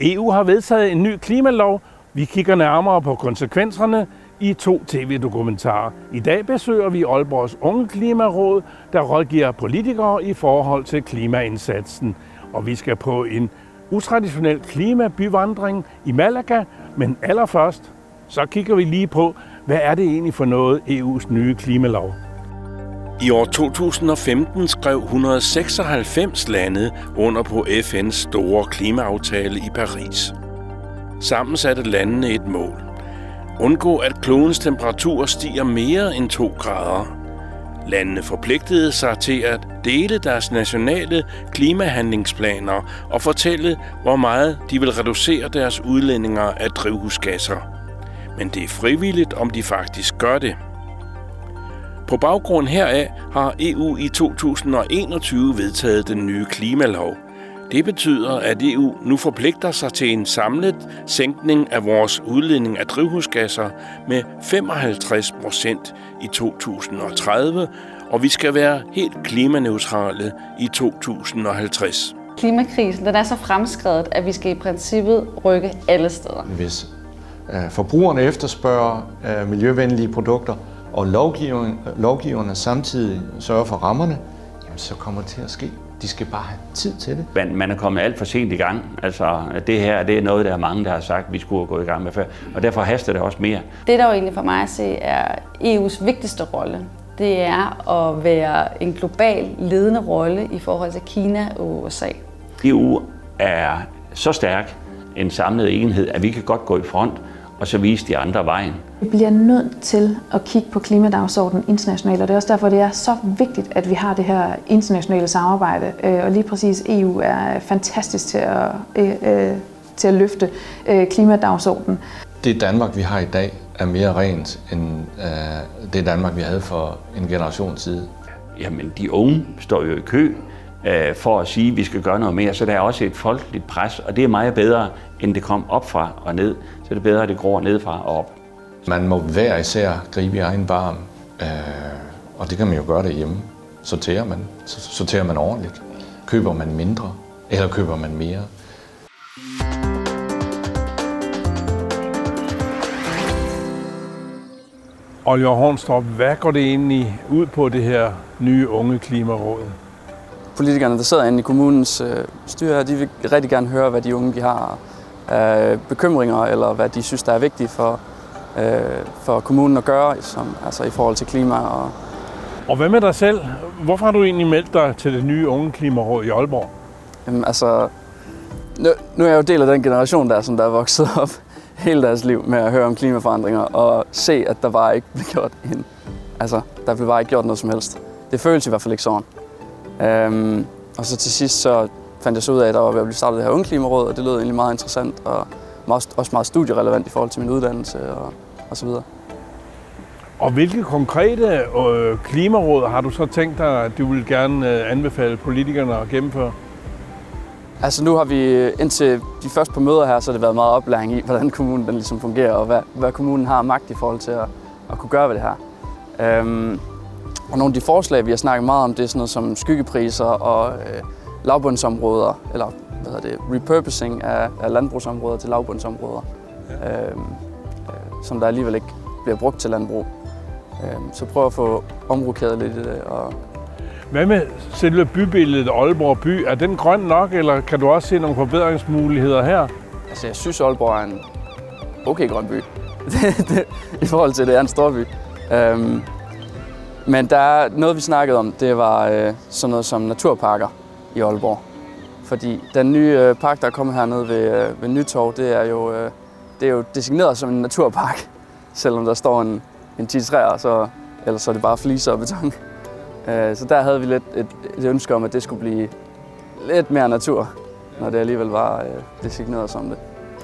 EU har vedtaget en ny klimalov. Vi kigger nærmere på konsekvenserne i to tv-dokumentarer. I dag besøger vi Aalborgs Unge Klimaråd, der rådgiver politikere i forhold til klimaindsatsen. Og vi skal på en utraditionel klimabyvandring i Malaga, men allerførst så kigger vi lige på, hvad er det egentlig for noget EU's nye klimalov? I år 2015 skrev 196 lande under på FN's store klimaaftale i Paris. Sammen satte landene et mål. Undgå, at klodens temperatur stiger mere end 2 grader. Landene forpligtede sig til at dele deres nationale klimahandlingsplaner og fortælle, hvor meget de vil reducere deres udledninger af drivhusgasser. Men det er frivilligt, om de faktisk gør det. På baggrund heraf har EU i 2021 vedtaget den nye klimalov. Det betyder, at EU nu forpligter sig til en samlet sænkning af vores udledning af drivhusgasser med 55 procent i 2030, og vi skal være helt klimaneutrale i 2050. Klimakrisen den er så fremskrevet, at vi skal i princippet rykke alle steder. Hvis øh, forbrugerne efterspørger øh, miljøvenlige produkter, og lovgiverne samtidig sørger for rammerne, jamen så kommer det til at ske. De skal bare have tid til det. Man, man er kommet alt for sent i gang. Altså, det her det er noget, der er mange, der har sagt, vi skulle gå i gang med før. Og derfor haster det også mere. Det, der jo egentlig for mig at se er EU's vigtigste rolle, det er at være en global ledende rolle i forhold til Kina og USA. EU er så stærk en samlet enhed, at vi kan godt gå i front og så vise de andre vejen. Vi bliver nødt til at kigge på klimadagsordenen internationalt, og det er også derfor, det er så vigtigt, at vi har det her internationale samarbejde. Øh, og lige præcis EU er fantastisk til at, øh, øh, til at løfte klimadagsordenen. Det Danmark, vi har i dag, er mere rent end det Danmark, vi havde for en generation siden. Jamen, de unge står jo i kø for at sige, at vi skal gøre noget mere, så der er også et folkeligt pres, og det er meget bedre, end det kom op fra og ned. Så det er bedre, at det gror nedfra og op. Man må hver især gribe i egen barm, øh, og det kan man jo gøre derhjemme. Sorterer man, sorterer man ordentligt. Køber man mindre, eller køber man mere? Oliver Hornstrup, hvad går det egentlig ud på det her nye unge klimaråd? Politikerne, der sidder inde i kommunens øh, styre, de vil rigtig gerne høre, hvad de unge de har af bekymringer, eller hvad de synes, der er vigtigt for, øh, for kommunen at gøre, som, altså i forhold til klima. Og, og hvad med dig selv? Hvorfor har du egentlig meldt dig til det nye unge klimaråd i Aalborg? Jamen, altså, nu, nu er jeg jo del af den generation der, som der er vokset op hele deres liv med at høre om klimaforandringer og se, at der bare ikke blev gjort en, altså, der blev bare ikke gjort noget som helst. Det føles i hvert fald ikke sådan. Øhm, og så til sidst så fandt jeg så ud af, at der var ved at blive startet det her ungeklimaråd, og det lød egentlig meget interessant og også meget studierelevant i forhold til min uddannelse og, og så videre. Og hvilke konkrete øh, klimaråd har du så tænkt dig, at du vil gerne øh, anbefale politikerne at gennemføre? Altså nu har vi indtil de første på møder her, så har det været meget oplæring i, hvordan kommunen den ligesom fungerer, og hvad, hvad kommunen har magt i forhold til at, at kunne gøre ved det her. Øhm, og nogle af de forslag, vi har snakket meget om, det er sådan noget som skyggepriser og øh, lavbundsområder, eller hvad hedder det, repurposing af, af landbrugsområder til lavbundsområder, ja. øhm, øh, som der alligevel ikke bliver brugt til landbrug. Øhm, så prøv at få omrokeret lidt i det. Og Hvad med selve bybilledet Aalborg by? Er den grøn nok, eller kan du også se nogle forbedringsmuligheder her? Altså, jeg synes, Aalborg er en okay grøn by. I forhold til, at det er en stor by. Øhm, men der er noget, vi snakkede om, det var øh, sådan noget som naturparker i Aalborg. Fordi den nye øh, park, der er kommet hernede ved, øh, ved Nytorv, det er, jo, øh, det er jo designeret som en naturpark. Selvom der står en, en 10 træer, så, ellers så er det bare fliser og beton. Øh, så der havde vi lidt et, et ønske om, at det skulle blive lidt mere natur, når det alligevel var øh, designeret som det.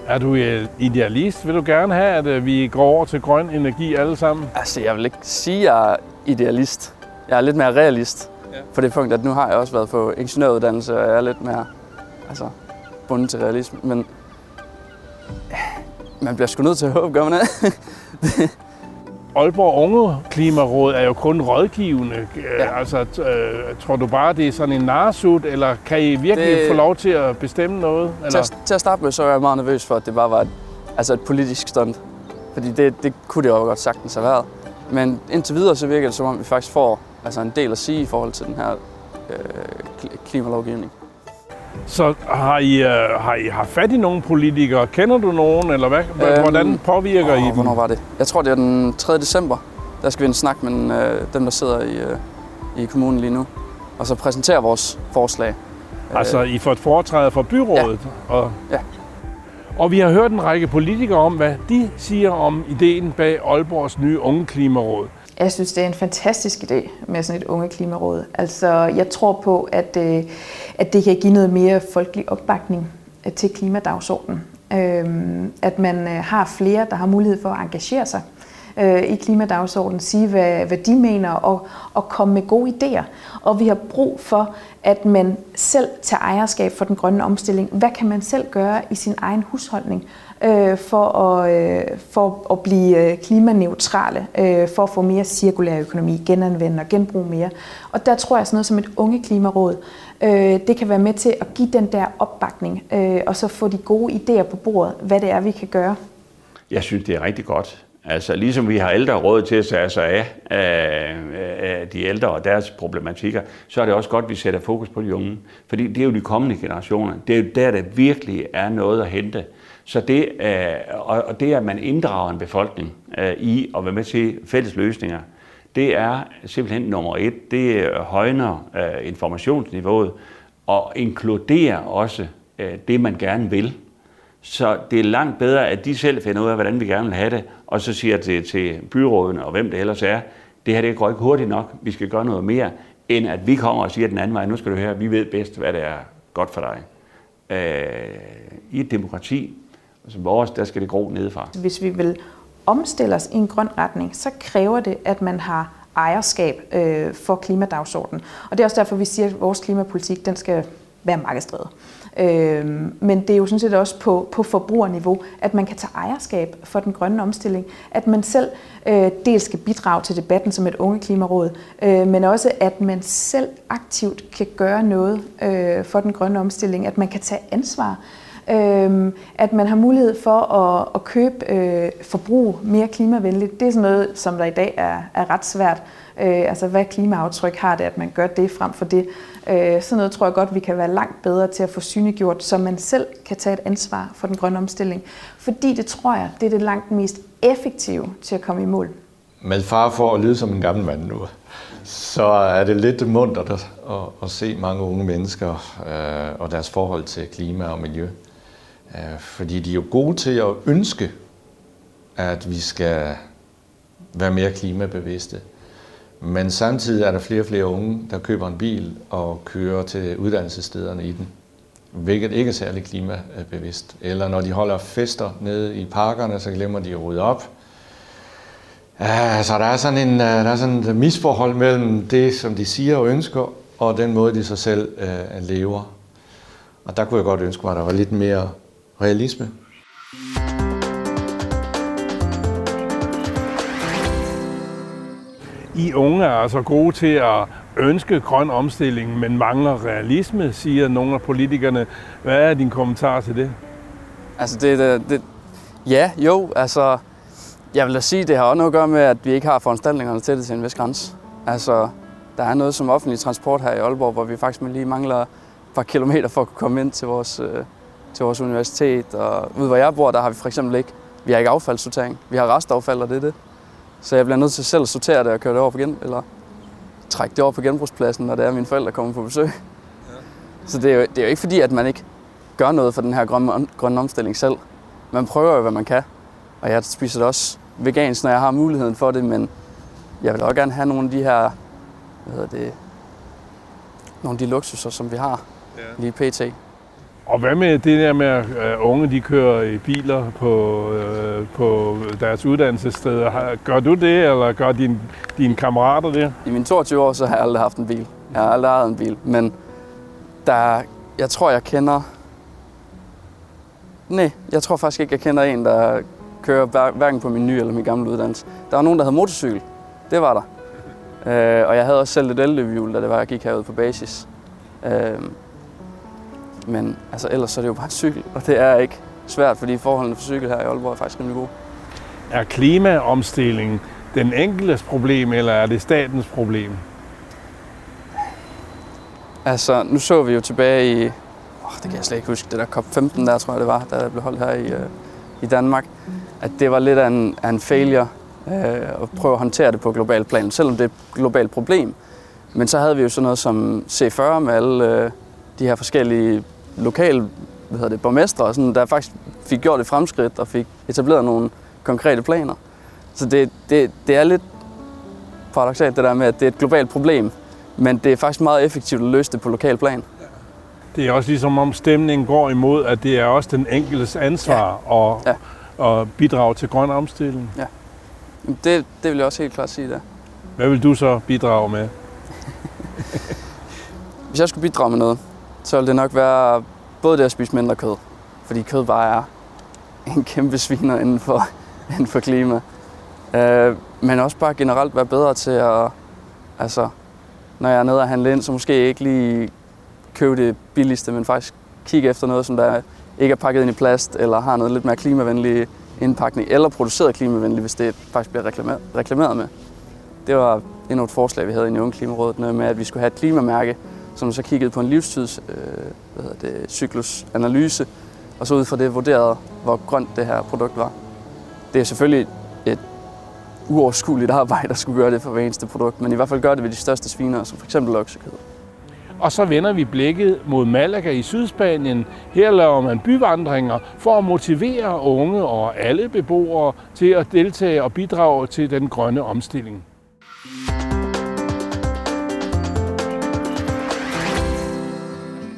Er du idealist? Vil du gerne have, at øh, vi går over til grøn energi alle sammen? Altså, jeg vil ikke sige, at jeg er idealist. Jeg er lidt mere realist ja. på det punkt, at nu har jeg også været på ingeniøruddannelse, og jeg er lidt mere altså, bundet til realisme. Men man bliver sgu nødt til at håbe, gør man det? Aalborg Unge Klimaråd er jo kun rådgivende. Ja. Ja. Altså, øh, tror du bare, det er sådan en narsut, eller kan I virkelig det... Få lov til at bestemme noget? Til Eller? at, til at starte med, så var jeg meget nervøs for, at det bare var et, altså et politisk stunt. Fordi det, det kunne det jo godt sagtens have været. Men indtil videre, så virker det som om, vi faktisk får altså en del at sige i forhold til den her øh, kli- klimalovgivning. Så har I, øh, har I haft fat i nogle politikere? Kender du nogen, eller hvad? Øhm, Hvordan påvirker I Åh, dem? Hvornår var det? Jeg tror, det er den 3. december. Der skal vi en snak med øh, dem, der sidder i, øh, i kommunen lige nu. Og så præsentere vores forslag. Altså, I får et foretræde fra byrådet? Ja. Og, Ja og vi har hørt en række politikere om, hvad de siger om ideen bag Aalborgs nye unge klimaråd. Jeg synes, det er en fantastisk idé med sådan et unge klimaråd. Altså, jeg tror på, at, øh, at det kan give noget mere folkelig opbakning øh, til klimadagsordenen. Øhm, at man øh, har flere, der har mulighed for at engagere sig øh, i klimadagsordenen, sige, hvad, hvad de mener, og, og komme med gode idéer. Og vi har brug for, at man selv tager ejerskab for den grønne omstilling. Hvad kan man selv gøre i sin egen husholdning øh, for, at, øh, for at blive øh, klimaneutrale, øh, for at få mere cirkulær økonomi, genanvende og genbruge mere. Og der tror jeg sådan noget som et unge klimaråd, øh, det kan være med til at give den der opbakning, øh, og så få de gode idéer på bordet, hvad det er, vi kan gøre. Jeg synes, det er rigtig godt. Altså, ligesom vi har ældre råd til at tage sig af, af, af de ældre og deres problematikker, så er det også godt, at vi sætter fokus på de unge. Fordi det er jo de kommende generationer. Det er jo der, der virkelig er noget at hente. Så det, øh, og det at man inddrager en befolkning øh, i at være med til fælles løsninger, det er simpelthen nummer et. Det øh, højner øh, informationsniveauet og inkluderer også øh, det, man gerne vil. Så det er langt bedre, at de selv finder ud af, hvordan vi gerne vil have det, og så siger til, til byrådene og hvem det ellers er, det her det går ikke hurtigt nok, vi skal gøre noget mere, end at vi kommer og siger den anden vej, nu skal du høre, vi ved bedst, hvad det er godt for dig. Øh, I et demokrati, som vores, der skal det gro nedefra. Hvis vi vil omstille os i en grøn retning, så kræver det, at man har ejerskab øh, for klimadagsordenen. Og det er også derfor, vi siger, at vores klimapolitik den skal være markedsdrevet. Øh, men det er jo sådan set også på, på forbrugerniveau, at man kan tage ejerskab for den grønne omstilling. At man selv øh, dels skal bidrage til debatten som et unge klimaråd, øh, men også at man selv aktivt kan gøre noget øh, for den grønne omstilling. At man kan tage ansvar. Øhm, at man har mulighed for at, at købe øh, forbrug mere klimavenligt. Det er sådan noget, som der i dag er, er ret svært. Øh, altså, hvad klimaaftryk har det, at man gør det frem for det? Øh, sådan noget tror jeg godt, vi kan være langt bedre til at få synliggjort, så man selv kan tage et ansvar for den grønne omstilling. Fordi det tror jeg, det er det langt mest effektive til at komme i mål. Med far for at lyde som en gammel mand nu, så er det lidt muntert at, at, at se mange unge mennesker øh, og deres forhold til klima og miljø. Øh, fordi de er jo gode til at ønske, at vi skal være mere klimabevidste. Men samtidig er der flere og flere unge, der køber en bil og kører til uddannelsesstederne i den, hvilket ikke er særlig klimabevidst. Eller når de holder fester nede i parkerne, så glemmer de at rydde op. Ah, så der er sådan en, øh, der er sådan et misforhold mellem det, som de siger og ønsker, og den måde, de sig selv øh, lever. Og der kunne jeg godt ønske mig, at der var lidt mere realisme. I unge er altså gode til at ønske grøn omstilling, men mangler realisme, siger nogle af politikerne. Hvad er din kommentar til det? Altså, det, det, det, ja, jo, altså, jeg vil da sige, det har også noget at gøre med, at vi ikke har foranstaltningerne til det til en vis grænse. Altså, der er noget som offentlig transport her i Aalborg, hvor vi faktisk lige mangler et par kilometer for at kunne komme ind til vores, øh, til vores universitet. Og ude hvor jeg bor, der har vi for eksempel ikke, vi har ikke affaldssortering. Vi har restaffald, og det er det. Så jeg bliver nødt til selv at sortere det og køre det over på gen, eller trække det over på genbrugspladsen, når det er, mine forældre kommer på besøg. Ja. Så det er, jo, det er jo ikke fordi, at man ikke gør noget for den her grønne, grønne omstilling selv. Man prøver jo, hvad man kan. Og jeg spiser det også vegansk, når jeg har muligheden for det, men jeg vil også gerne have nogle af de her, hvad hedder det, nogle af de luksuser, som vi har ja. lige pt. Og hvad med det der med, at øh, unge de kører i biler på, øh, på deres uddannelsessteder? Gør du det, eller gør din, dine kammerater det? I mine 22 år, så har jeg aldrig haft en bil. Jeg har aldrig ejet en bil, men der, jeg tror, jeg kender... Nej, jeg tror faktisk ikke, jeg kender en, der kører hver- hverken på min nye eller min gamle uddannelse. Der var nogen, der havde motorcykel. Det var der. Øh, og jeg havde også selv et elløbehjul, da det var, jeg gik herude på basis. Øh, men altså, ellers så er det jo bare en cykel, og det er ikke svært, fordi forholdene for cykel her i Aalborg er faktisk rimelig gode. Er klimaomstilling den enkeltes problem, eller er det statens problem? Altså, nu så vi jo tilbage i, åh, det kan jeg slet ikke huske, det der COP15 der, tror jeg det var, der blev holdt her i, øh, i Danmark, at det var lidt af en, af en failure øh, at prøve at håndtere det på global plan, selvom det er et globalt problem. Men så havde vi jo sådan noget som C40 med alle øh, de her forskellige lokale hvad hedder det, borgmestre, og sådan, der faktisk fik gjort et fremskridt og fik etableret nogle konkrete planer. Så det, det, det er lidt paradoxalt det der med, at det er et globalt problem, men det er faktisk meget effektivt at løse det på lokal plan. Det er også ligesom om stemningen går imod, at det er også den enkeltes ansvar ja. at, Ja. at bidrage til grøn omstilling. Det, det vil jeg også helt klart sige der. Hvad vil du så bidrage med? Hvis jeg skulle bidrage med noget, så vil det nok være både det at spise mindre kød, fordi kød bare er en kæmpe sviner inden for, inden for klima. Øh, men også bare generelt være bedre til at, altså, når jeg er nede og handle ind, så måske ikke lige købe det billigste, men faktisk kigge efter noget, som der ikke er pakket ind i plast, eller har noget lidt mere klimavenlig indpakning, eller produceret klimavenligt, hvis det faktisk bliver reklameret, reklameret med. Det var endnu et forslag, vi havde i Unge Klimarådet, noget med, at vi skulle have et klimamærke, som så kiggede på en livstids øh, hvad hedder det, cyklusanalyse, og så ud fra det vurderede, hvor grønt det her produkt var. Det er selvfølgelig et uoverskueligt arbejde at skulle gøre det for hver eneste produkt, men i hvert fald gør det ved de største sviner, som f.eks. oksekød. Og så vender vi blikket mod Malaga i Sydspanien. Her laver man byvandringer for at motivere unge og alle beboere til at deltage og bidrage til den grønne omstilling.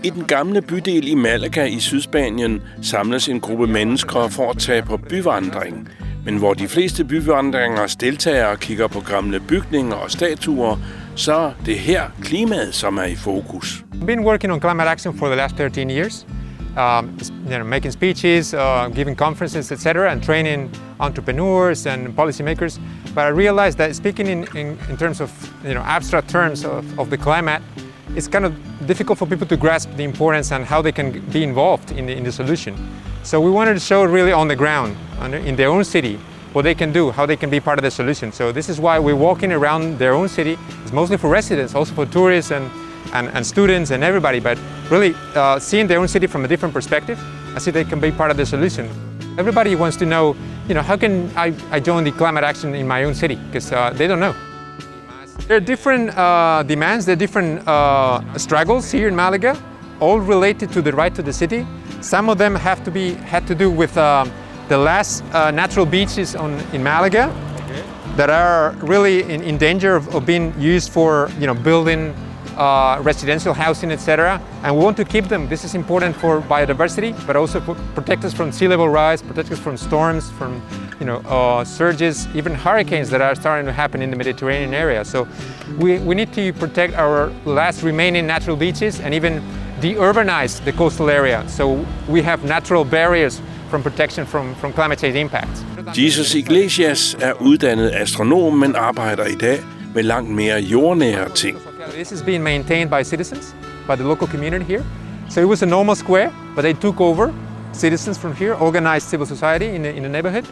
I den gamle bydel i Malaga i Sydspanien samles en gruppe mennesker for at tage på byvandring. Men hvor de fleste byvandringers deltagere kigger på gamle bygninger og statuer, så er det her klimaet, som er i fokus. I've been working on climate action for the last 13 years, um, you know, making speeches, uh, giving conferences, etc., and training entrepreneurs and policymakers. But I realized that speaking in, in, in terms of you know, abstract terms of, of the climate, it's kind of difficult for people to grasp the importance and how they can be involved in the, in the solution. So we wanted to show really on the ground, in their own city, what they can do, how they can be part of the solution. So this is why we're walking around their own city. It's mostly for residents, also for tourists and, and, and students and everybody, but really uh, seeing their own city from a different perspective, I see they can be part of the solution. Everybody wants to know, you know, how can I, I join the climate action in my own city? Because uh, they don't know. There are different uh, demands, there are different uh, struggles here in Malaga, all related to the right to the city. Some of them have to be had to do with uh, the last uh, natural beaches on, in Malaga that are really in, in danger of, of being used for you know building uh, residential housing, etc. And we want to keep them. This is important for biodiversity, but also protect us from sea level rise, protect us from storms, from you know uh, surges, even hurricanes that are starting to happen in the Mediterranean area. So we, we need to protect our last remaining natural beaches and even de-urbanize the coastal area. So we have natural barriers from protection from, from climate change impacts. Jesus Iglesias er uddannet astronom, men arbejder i dag med langt mere jordnære ting. This is being maintained by citizens, by the local community here. So it was a normal square, but they took over citizens from here, organized civil society in the, in the neighborhood.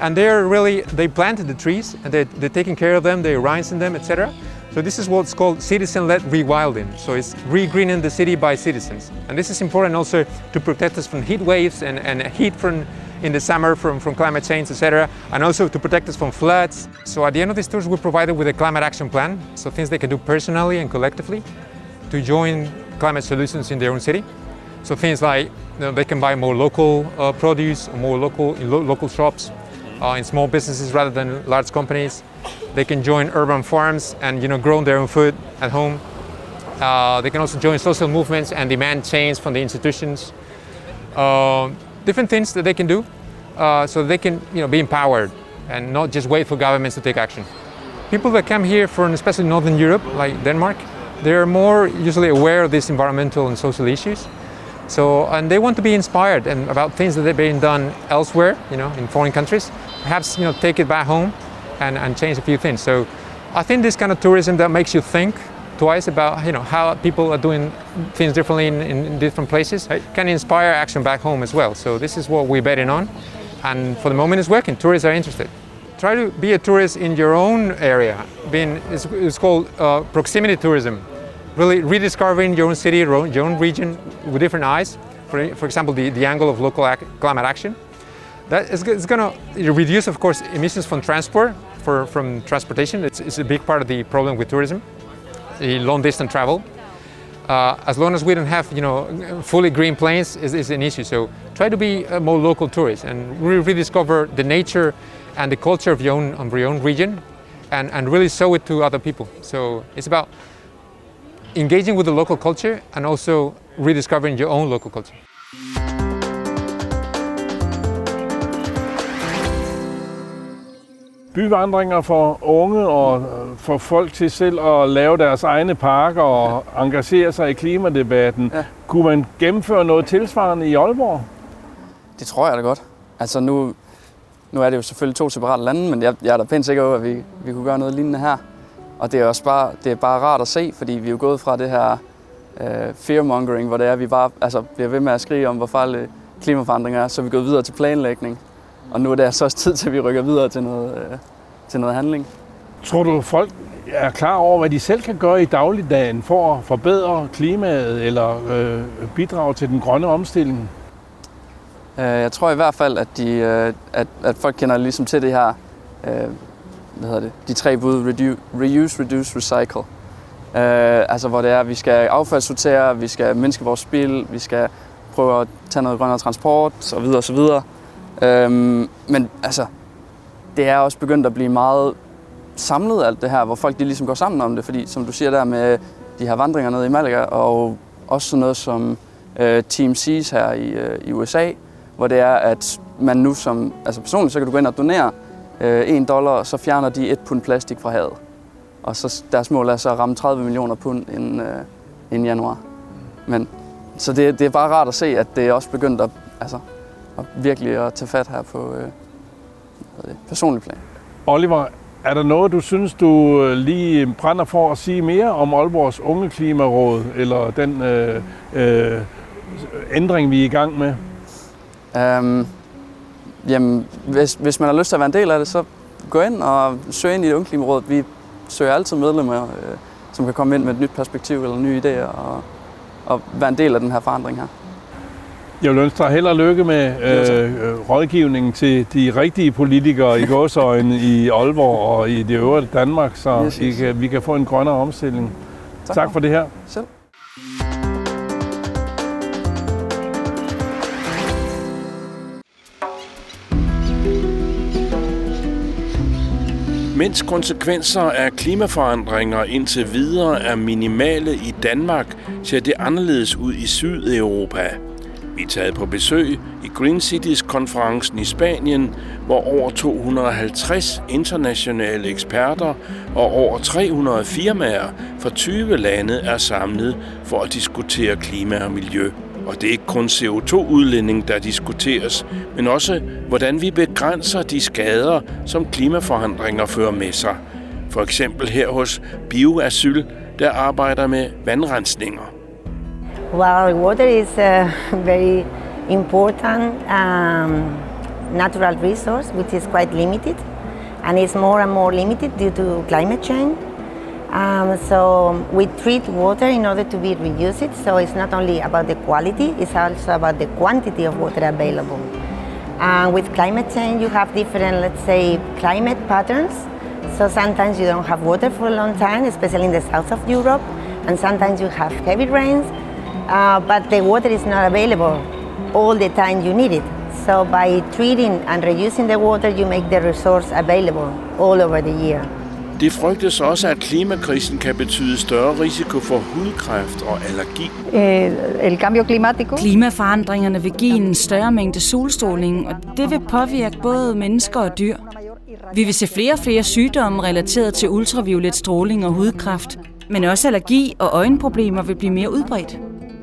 And they're really, they planted the trees and they're, they're taking care of them, they're rinsing them, etc. So this is what's called citizen-led rewilding. So it's re-greening the city by citizens. And this is important also to protect us from heat waves and, and heat from in the summer from, from climate change, etc., and also to protect us from floods. So at the end of these tours, we're provided with a climate action plan, so things they can do personally and collectively to join climate solutions in their own city. So things like you know, they can buy more local uh, produce, or more local in lo- local shops, uh, in small businesses rather than large companies. They can join urban farms and you know grow their own food at home. Uh, they can also join social movements and demand change from the institutions. Uh, different things that they can do, uh, so they can you know be empowered and not just wait for governments to take action. People that come here from especially Northern Europe, like Denmark, they're more usually aware of these environmental and social issues. So, and they want to be inspired and about things that are being done elsewhere, you know, in foreign countries. Perhaps, you know, take it back home and, and change a few things. So I think this kind of tourism that makes you think twice about, you know, how people are doing things differently in, in different places can inspire action back home as well. So this is what we're betting on. And for the moment it's working. Tourists are interested. Try to be a tourist in your own area. Being, it's, it's called uh, proximity tourism really rediscovering your own city, your own, region with different eyes. For, for example, the, the angle of local ac climate action. That is it's going to reduce, of course, emissions from transport, for, from transportation. It's, it's a big part of the problem with tourism, the long distance travel. Uh, as long as we don't have, you know, fully green planes is, is an issue. So try to be a more local tourist and really rediscover the nature and the culture of your own, of your own region and, and really show it to other people. So it's about engaging with the local culture and also rediscovering your own local culture. Byvandringer for unge og for folk til selv at lave deres egne parker og engagere sig i klimadebatten. Ja. Kunne man gennemføre noget tilsvarende i Aalborg? Det tror jeg da godt. Altså nu, nu er det jo selvfølgelig to separate lande, men jeg, jeg er da pænt sikker på, at vi, vi kunne gøre noget lignende her. Og det er også bare, det er bare rart at se, fordi vi er jo gået fra det her øh, fearmongering, hvor det er, vi bare altså, bliver ved med at skrige om, hvor farlige klimaforandringer er, så er vi gået videre til planlægning. Og nu er det altså også tid til, at vi rykker videre til noget, øh, til noget handling. Tror du, folk er klar over, hvad de selv kan gøre i dagligdagen for at forbedre klimaet eller øh, bidrage til den grønne omstilling? Øh, jeg tror i hvert fald, at, de, øh, at, at folk kender ligesom til det her øh, hvad hedder det, de tre bud, reduce, reuse, reduce, recycle. Uh, altså hvor det er, at vi skal affaldssortere, vi skal mindske vores spil, vi skal prøve at tage noget grønnere transport, så videre, så videre. Øhm, men altså, det er også begyndt at blive meget samlet alt det her, hvor folk de ligesom går sammen om det, fordi som du siger der med de her vandringer nede i Malaga, og også sådan noget som øh, Team Seas her i, øh, i USA, hvor det er, at man nu som, altså personligt, så kan du gå ind og donere øh, 1 dollar, så fjerner de et pund plastik fra havet. Og så deres mål er så at ramme 30 millioner pund inden, øh, inden januar. Men, så det, det er bare rart at se, at det er også begyndt at, altså, at virkelig at tage fat her på øh, personlig plan. Oliver, er der noget, du synes, du øh, lige brænder for at sige mere om Aalborgs Unge Klimaråd, eller den øh, øh, ændring, vi er i gang med? Um, Jamen, hvis, hvis man har lyst til at være en del af det, så gå ind og søg ind i det Ungeklimaråd. Vi søger altid medlemmer, øh, som kan komme ind med et nyt perspektiv eller nye idéer og, og være en del af den her forandring her. Jeg vil ønske dig held og lykke med øh, øh, rådgivningen til de rigtige politikere i gåsøjne i Aalborg og i det øvrige Danmark, så yes, yes. I kan, vi kan få en grønnere omstilling. Tak, tak for det her. Selv. Mens konsekvenser af klimaforandringer indtil videre er minimale i Danmark, ser det anderledes ud i Sydeuropa. Vi er taget på besøg i Green Cities-konferencen i Spanien, hvor over 250 internationale eksperter og over 300 firmaer fra 20 lande er samlet for at diskutere klima og miljø. Og det er ikke kun CO2-udledning, der diskuteres, men også, hvordan vi begrænser de skader, som klimaforandringer fører med sig. For eksempel her hos Bioasyl, der arbejder med vandrensninger. Well, water is a very important um, natural resource, which is quite limited, and it's more and more limited due to climate change. Um, so we treat water in order to be reuse it. So it's not only about the quality, it's also about the quantity of water available. And with climate change, you have different, let's say, climate patterns. So sometimes you don't have water for a long time, especially in the south of Europe, and sometimes you have heavy rains, uh, but the water is not available all the time you need it. So by treating and reusing the water, you make the resource available all over the year. Det frygtes også, at klimakrisen kan betyde større risiko for hudkræft og allergi. Eh, el cambio climático. Klimaforandringerne vil give en større mængde solstråling, og det vil påvirke både mennesker og dyr. Vi vil se flere og flere sygdomme relateret til ultraviolet stråling og hudkræft, men også allergi og øjenproblemer vil blive mere udbredt.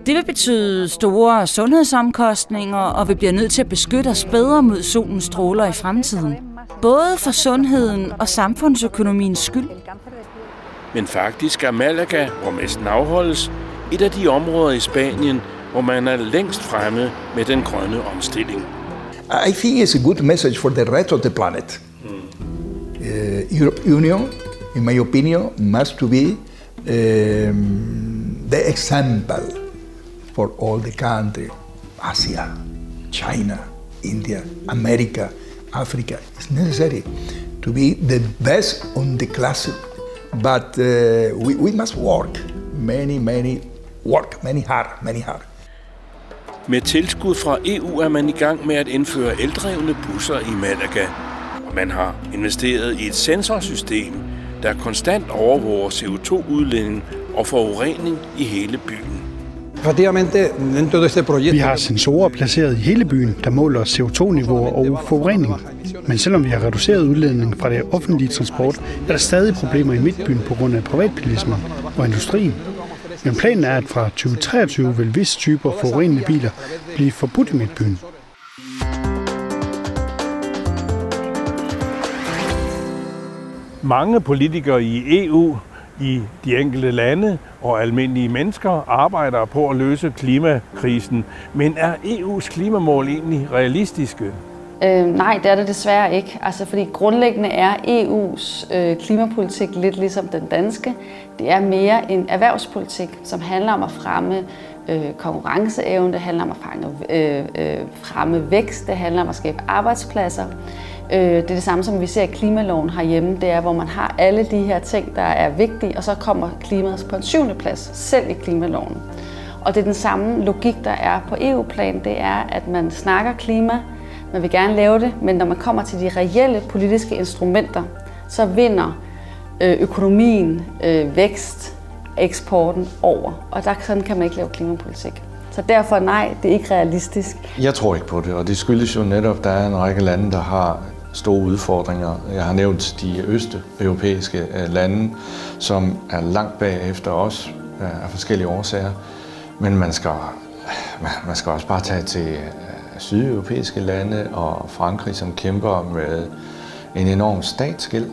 Det vil betyde store sundhedsomkostninger, og vi bliver nødt til at beskytte os bedre mod solens stråler i fremtiden. Både for sundheden og samfundsøkonomiens skyld. Men faktisk er Malaga, hvor mesten afholdes, et af de områder i Spanien, hvor man er længst fremme med den grønne omstilling. I think it's a good message for the rest of the planet. Uh, Europe Union, in my opinion, must to be um, the example for all the country, Asia, China, India, America, Africa. It's necessary to be the best on the class, but uh, we, we must work many, many work, many hard, many hard. Med tilskud fra EU er man i gang med at indføre eldrevne busser i Malaga. Og man har investeret i et sensorsystem, der konstant overvåger CO2-udledning og forurening i hele byen. Vi har sensorer placeret i hele byen, der måler CO2-niveauer og forurening. Men selvom vi har reduceret udledningen fra det offentlige transport, er der stadig problemer i midtbyen på grund af privatbilisme og industrien. Men planen er, at fra 2023 vil visse typer forurenende biler blive forbudt i midtbyen. Mange politikere i EU, i de enkelte lande og almindelige mennesker arbejder på at løse klimakrisen. Men er EU's klimamål egentlig realistiske? Øh, nej, det er det desværre ikke. Altså, fordi grundlæggende er EU's øh, klimapolitik lidt ligesom den danske. Det er mere en erhvervspolitik, som handler om at fremme øh, konkurrenceevne, det handler om at fange, øh, øh, fremme vækst, det handler om at skabe arbejdspladser. Øh, det er det samme, som vi ser i klimaloven herhjemme. Det er, hvor man har alle de her ting, der er vigtige, og så kommer klimaet på en syvende plads, selv i klimaloven. Og det er den samme logik, der er på EU-plan. Det er, at man snakker klima, man vil gerne lave det, men når man kommer til de reelle politiske instrumenter, så vinder øh, økonomien, øh, vækst, eksporten over. Og der, sådan kan man ikke lave klimapolitik. Så derfor nej, det er ikke realistisk. Jeg tror ikke på det, og det skyldes jo netop, at der er en række lande, der har store udfordringer. Jeg har nævnt de østeuropæiske øh, lande, som er langt bagefter os øh, af forskellige årsager. Men man skal, man skal også bare tage til øh, sydeuropæiske lande og Frankrig, som kæmper med en enorm statsgæld?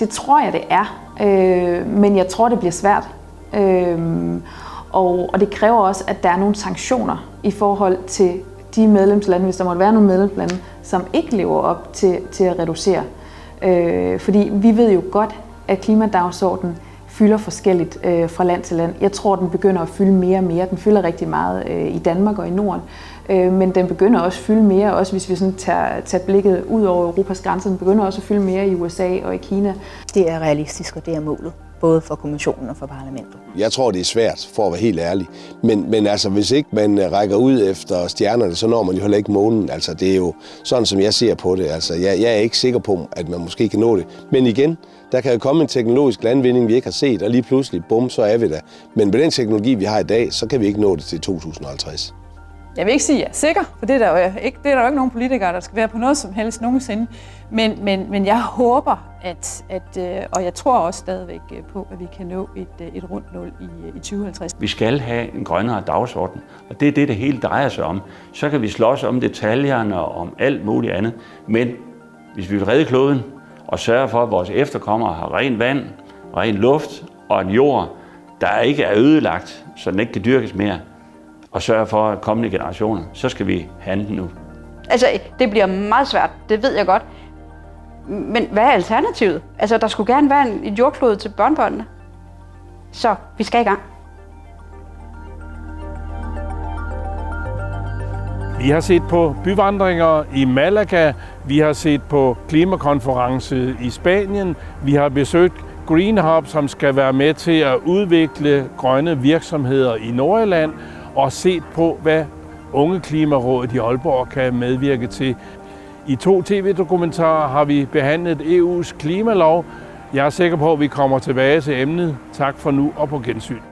Det tror jeg, det er. Øh, men jeg tror, det bliver svært. Øh, og, og det kræver også, at der er nogle sanktioner i forhold til de medlemslande, hvis der måtte være nogle medlemslande, som ikke lever op til, til at reducere. Øh, fordi vi ved jo godt, at klimadagsordenen fylder forskelligt øh, fra land til land. Jeg tror, den begynder at fylde mere og mere. Den fylder rigtig meget øh, i Danmark og i Norden. Øh, men den begynder også at fylde mere, også hvis vi sådan tager, tager blikket ud over Europas grænser. Den begynder også at fylde mere i USA og i Kina. Det er realistisk, og det er målet både for kommissionen og for parlamentet. Jeg tror, det er svært, for at være helt ærlig. Men, men altså, hvis ikke man øh, rækker ud efter stjernerne, så når man jo heller ikke månen. Altså, det er jo sådan, som jeg ser på det. Altså, jeg, jeg er ikke sikker på, at man måske kan nå det. Men igen, der kan jo komme en teknologisk landvinding, vi ikke har set, og lige pludselig, bum, så er vi der. Men med den teknologi, vi har i dag, så kan vi ikke nå det til 2050. Jeg vil ikke sige, at jeg er sikker, for det er der jo ikke, det er der jo ikke nogen politikere, der skal være på noget som helst nogensinde. Men, men, men jeg håber, at, at, øh, og jeg tror også stadigvæk øh, på, at vi kan nå et, øh, et rundt nul i, i 2050. Vi skal have en grønnere dagsorden, og det er det, det hele drejer sig om. Så kan vi slås om detaljerne og om alt muligt andet, men hvis vi vil redde kloden og sørge for, at vores efterkommere har ren vand, ren luft og en jord, der ikke er ødelagt, så den ikke kan dyrkes mere, og sørge for kommende generationer, så skal vi handle nu. Altså, det bliver meget svært, det ved jeg godt. Men hvad er alternativet? Altså, der skulle gerne være en, jordklode til børnebørnene. Så vi skal i gang. Vi har set på byvandringer i Malaga, vi har set på klimakonference i Spanien, vi har besøgt Green Hub, som skal være med til at udvikle grønne virksomheder i Nordjylland, og set på, hvad Unge Klimarådet i Aalborg kan medvirke til. I to tv-dokumentarer har vi behandlet EU's klimalov. Jeg er sikker på, at vi kommer tilbage til emnet. Tak for nu og på gensyn.